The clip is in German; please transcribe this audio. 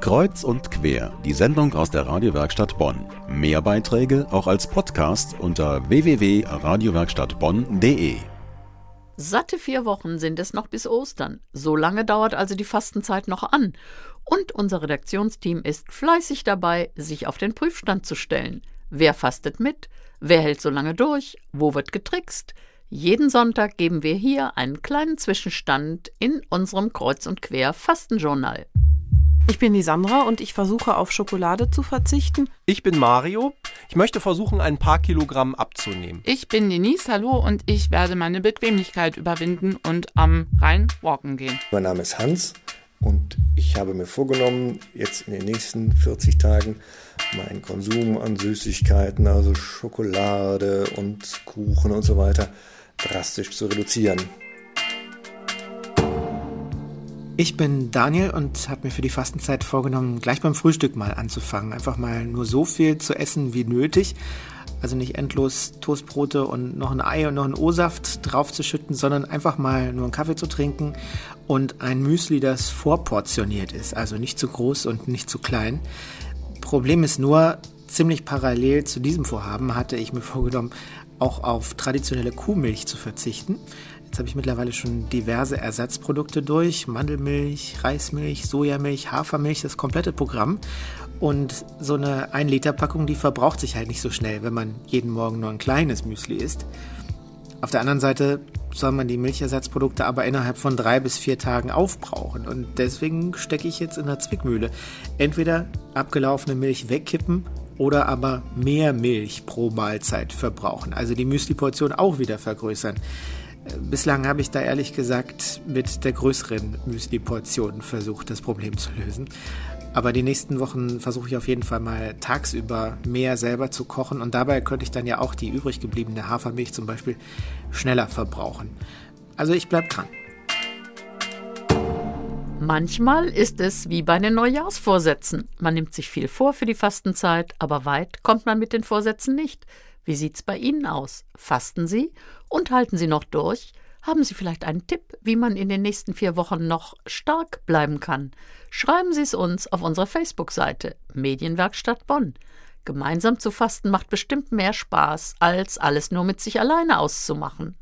Kreuz und quer, die Sendung aus der Radiowerkstatt Bonn. Mehr Beiträge auch als Podcast unter www.radiowerkstattbonn.de. Satte vier Wochen sind es noch bis Ostern. So lange dauert also die Fastenzeit noch an. Und unser Redaktionsteam ist fleißig dabei, sich auf den Prüfstand zu stellen. Wer fastet mit? Wer hält so lange durch? Wo wird getrickst? Jeden Sonntag geben wir hier einen kleinen Zwischenstand in unserem Kreuz und Quer Fastenjournal. Ich bin die Sandra und ich versuche auf Schokolade zu verzichten. Ich bin Mario. Ich möchte versuchen, ein paar Kilogramm abzunehmen. Ich bin Denise, hallo, und ich werde meine Bequemlichkeit überwinden und am Rhein walken gehen. Mein Name ist Hans und ich habe mir vorgenommen, jetzt in den nächsten 40 Tagen meinen Konsum an Süßigkeiten, also Schokolade und Kuchen und so weiter, drastisch zu reduzieren. Ich bin Daniel und habe mir für die Fastenzeit vorgenommen, gleich beim Frühstück mal anzufangen. Einfach mal nur so viel zu essen wie nötig. Also nicht endlos Toastbrote und noch ein Ei und noch einen O-Saft draufzuschütten, sondern einfach mal nur einen Kaffee zu trinken und ein Müsli, das vorportioniert ist. Also nicht zu groß und nicht zu klein. Problem ist nur, ziemlich parallel zu diesem Vorhaben hatte ich mir vorgenommen, auch auf traditionelle Kuhmilch zu verzichten. Jetzt habe ich mittlerweile schon diverse Ersatzprodukte durch. Mandelmilch, Reismilch, Sojamilch, Hafermilch, das komplette Programm. Und so eine 1-Liter-Packung, die verbraucht sich halt nicht so schnell, wenn man jeden Morgen nur ein kleines Müsli isst. Auf der anderen Seite soll man die Milchersatzprodukte aber innerhalb von drei bis vier Tagen aufbrauchen. Und deswegen stecke ich jetzt in der Zwickmühle. Entweder abgelaufene Milch wegkippen oder aber mehr Milch pro Mahlzeit verbrauchen. Also die Müsli-Portion auch wieder vergrößern. Bislang habe ich da ehrlich gesagt mit der größeren Müsli-Portion versucht, das Problem zu lösen. Aber die nächsten Wochen versuche ich auf jeden Fall mal tagsüber mehr selber zu kochen und dabei könnte ich dann ja auch die übrig gebliebene Hafermilch zum Beispiel schneller verbrauchen. Also ich bleibe dran. Manchmal ist es wie bei den Neujahrsvorsätzen. Man nimmt sich viel vor für die Fastenzeit, aber weit kommt man mit den Vorsätzen nicht. Wie sieht's bei Ihnen aus? Fasten Sie und halten Sie noch durch? Haben Sie vielleicht einen Tipp, wie man in den nächsten vier Wochen noch stark bleiben kann? Schreiben Sie es uns auf unserer Facebook-Seite Medienwerkstatt Bonn. Gemeinsam zu fasten macht bestimmt mehr Spaß, als alles nur mit sich alleine auszumachen.